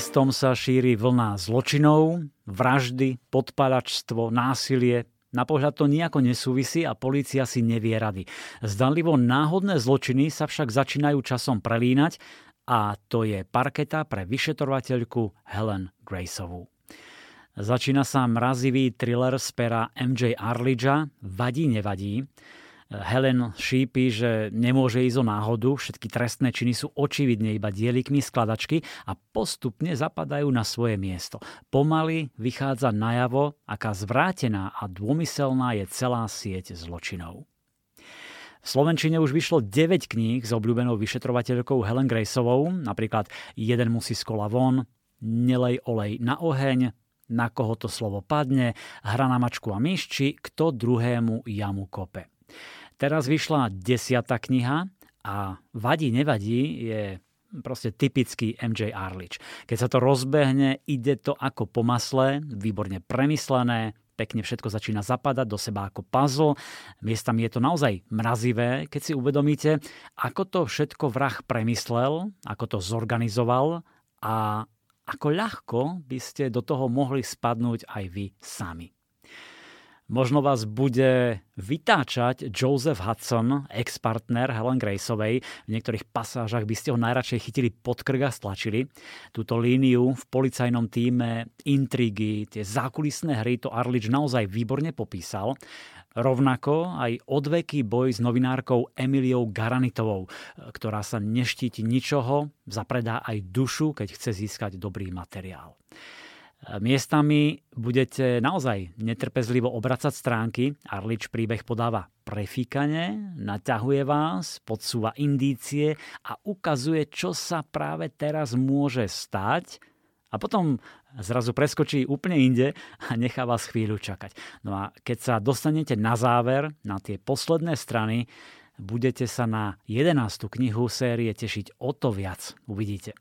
Mestom sa šíri vlna zločinov, vraždy, podpalačstvo, násilie. Na pohľad to nejako nesúvisí a polícia si nevie rady. Zdanlivo náhodné zločiny sa však začínajú časom prelínať a to je parketa pre vyšetrovateľku Helen Graceovú. Začína sa mrazivý thriller z pera MJ Arlidža Vadí, nevadí. Helen šípi, že nemôže ísť o náhodu, všetky trestné činy sú očividne iba dielikmi skladačky a postupne zapadajú na svoje miesto. Pomaly vychádza najavo, aká zvrátená a dômyselná je celá sieť zločinov. V Slovenčine už vyšlo 9 kníh s obľúbenou vyšetrovateľkou Helen Graceovou, napríklad Jeden musí z kola von, Nelej olej na oheň, Na koho to slovo padne, Hra na mačku a myš, či Kto druhému jamu kope. Teraz vyšla desiata kniha a Vadí, nevadí je proste typický MJ Arlič. Keď sa to rozbehne, ide to ako po masle, výborne premyslené, pekne všetko začína zapadať do seba ako puzzle. Miestami je to naozaj mrazivé, keď si uvedomíte, ako to všetko vrah premyslel, ako to zorganizoval a ako ľahko by ste do toho mohli spadnúť aj vy sami. Možno vás bude vytáčať Joseph Hudson, ex-partner Helen Graceovej. V niektorých pasážach by ste ho najradšej chytili pod krk a stlačili. Túto líniu v policajnom týme, intrigy, tie zákulisné hry to Arlič naozaj výborne popísal. Rovnako aj odveký boj s novinárkou Emiliou Garanitovou, ktorá sa neštíti ničoho, zapredá aj dušu, keď chce získať dobrý materiál. Miestami budete naozaj netrpezlivo obracať stránky. Arlič príbeh podáva prefíkane, naťahuje vás, podsúva indície a ukazuje, čo sa práve teraz môže stať a potom zrazu preskočí úplne inde a nechá vás chvíľu čakať. No a keď sa dostanete na záver, na tie posledné strany, budete sa na 11. knihu série tešiť o to viac. Uvidíte.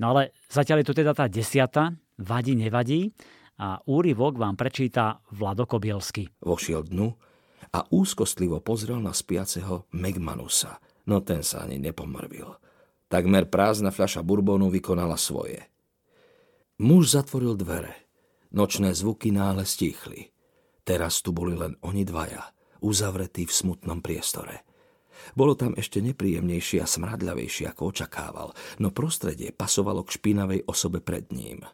No ale zatiaľ je tu teda tá desiata, Vadí, nevadí a úryvok vám prečíta Vlado Kobielsky. Vošiel dnu a úzkostlivo pozrel na spiaceho Megmanusa, no ten sa ani nepomrvil. Takmer prázdna fľaša burbónu vykonala svoje. Muž zatvoril dvere. Nočné zvuky náhle stíchli. Teraz tu boli len oni dvaja, uzavretí v smutnom priestore. Bolo tam ešte nepríjemnejšie a smradľavejšie, ako očakával, no prostredie pasovalo k špinavej osobe pred ním –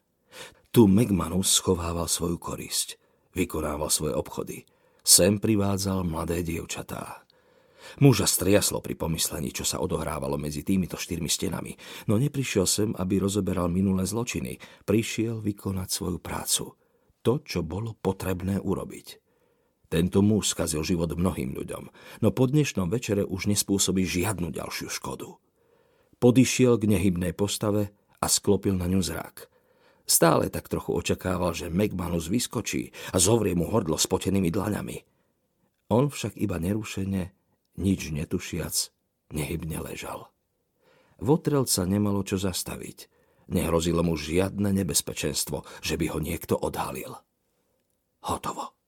tu Megmanus schovával svoju korisť, vykonával svoje obchody. Sem privádzal mladé dievčatá. Muža striaslo pri pomyslení, čo sa odohrávalo medzi týmito štyrmi stenami, no neprišiel sem, aby rozoberal minulé zločiny. Prišiel vykonať svoju prácu. To, čo bolo potrebné urobiť. Tento muž skazil život mnohým ľuďom, no po dnešnom večere už nespôsobí žiadnu ďalšiu škodu. Podišiel k nehybnej postave a sklopil na ňu zrak – Stále tak trochu očakával, že Megmanus vyskočí a zovrie mu hordlo spotenými dlaňami. On však iba nerušene, nič netušiac, nehybne ležal. Votrelca nemalo čo zastaviť. Nehrozilo mu žiadne nebezpečenstvo, že by ho niekto odhalil. Hotovo.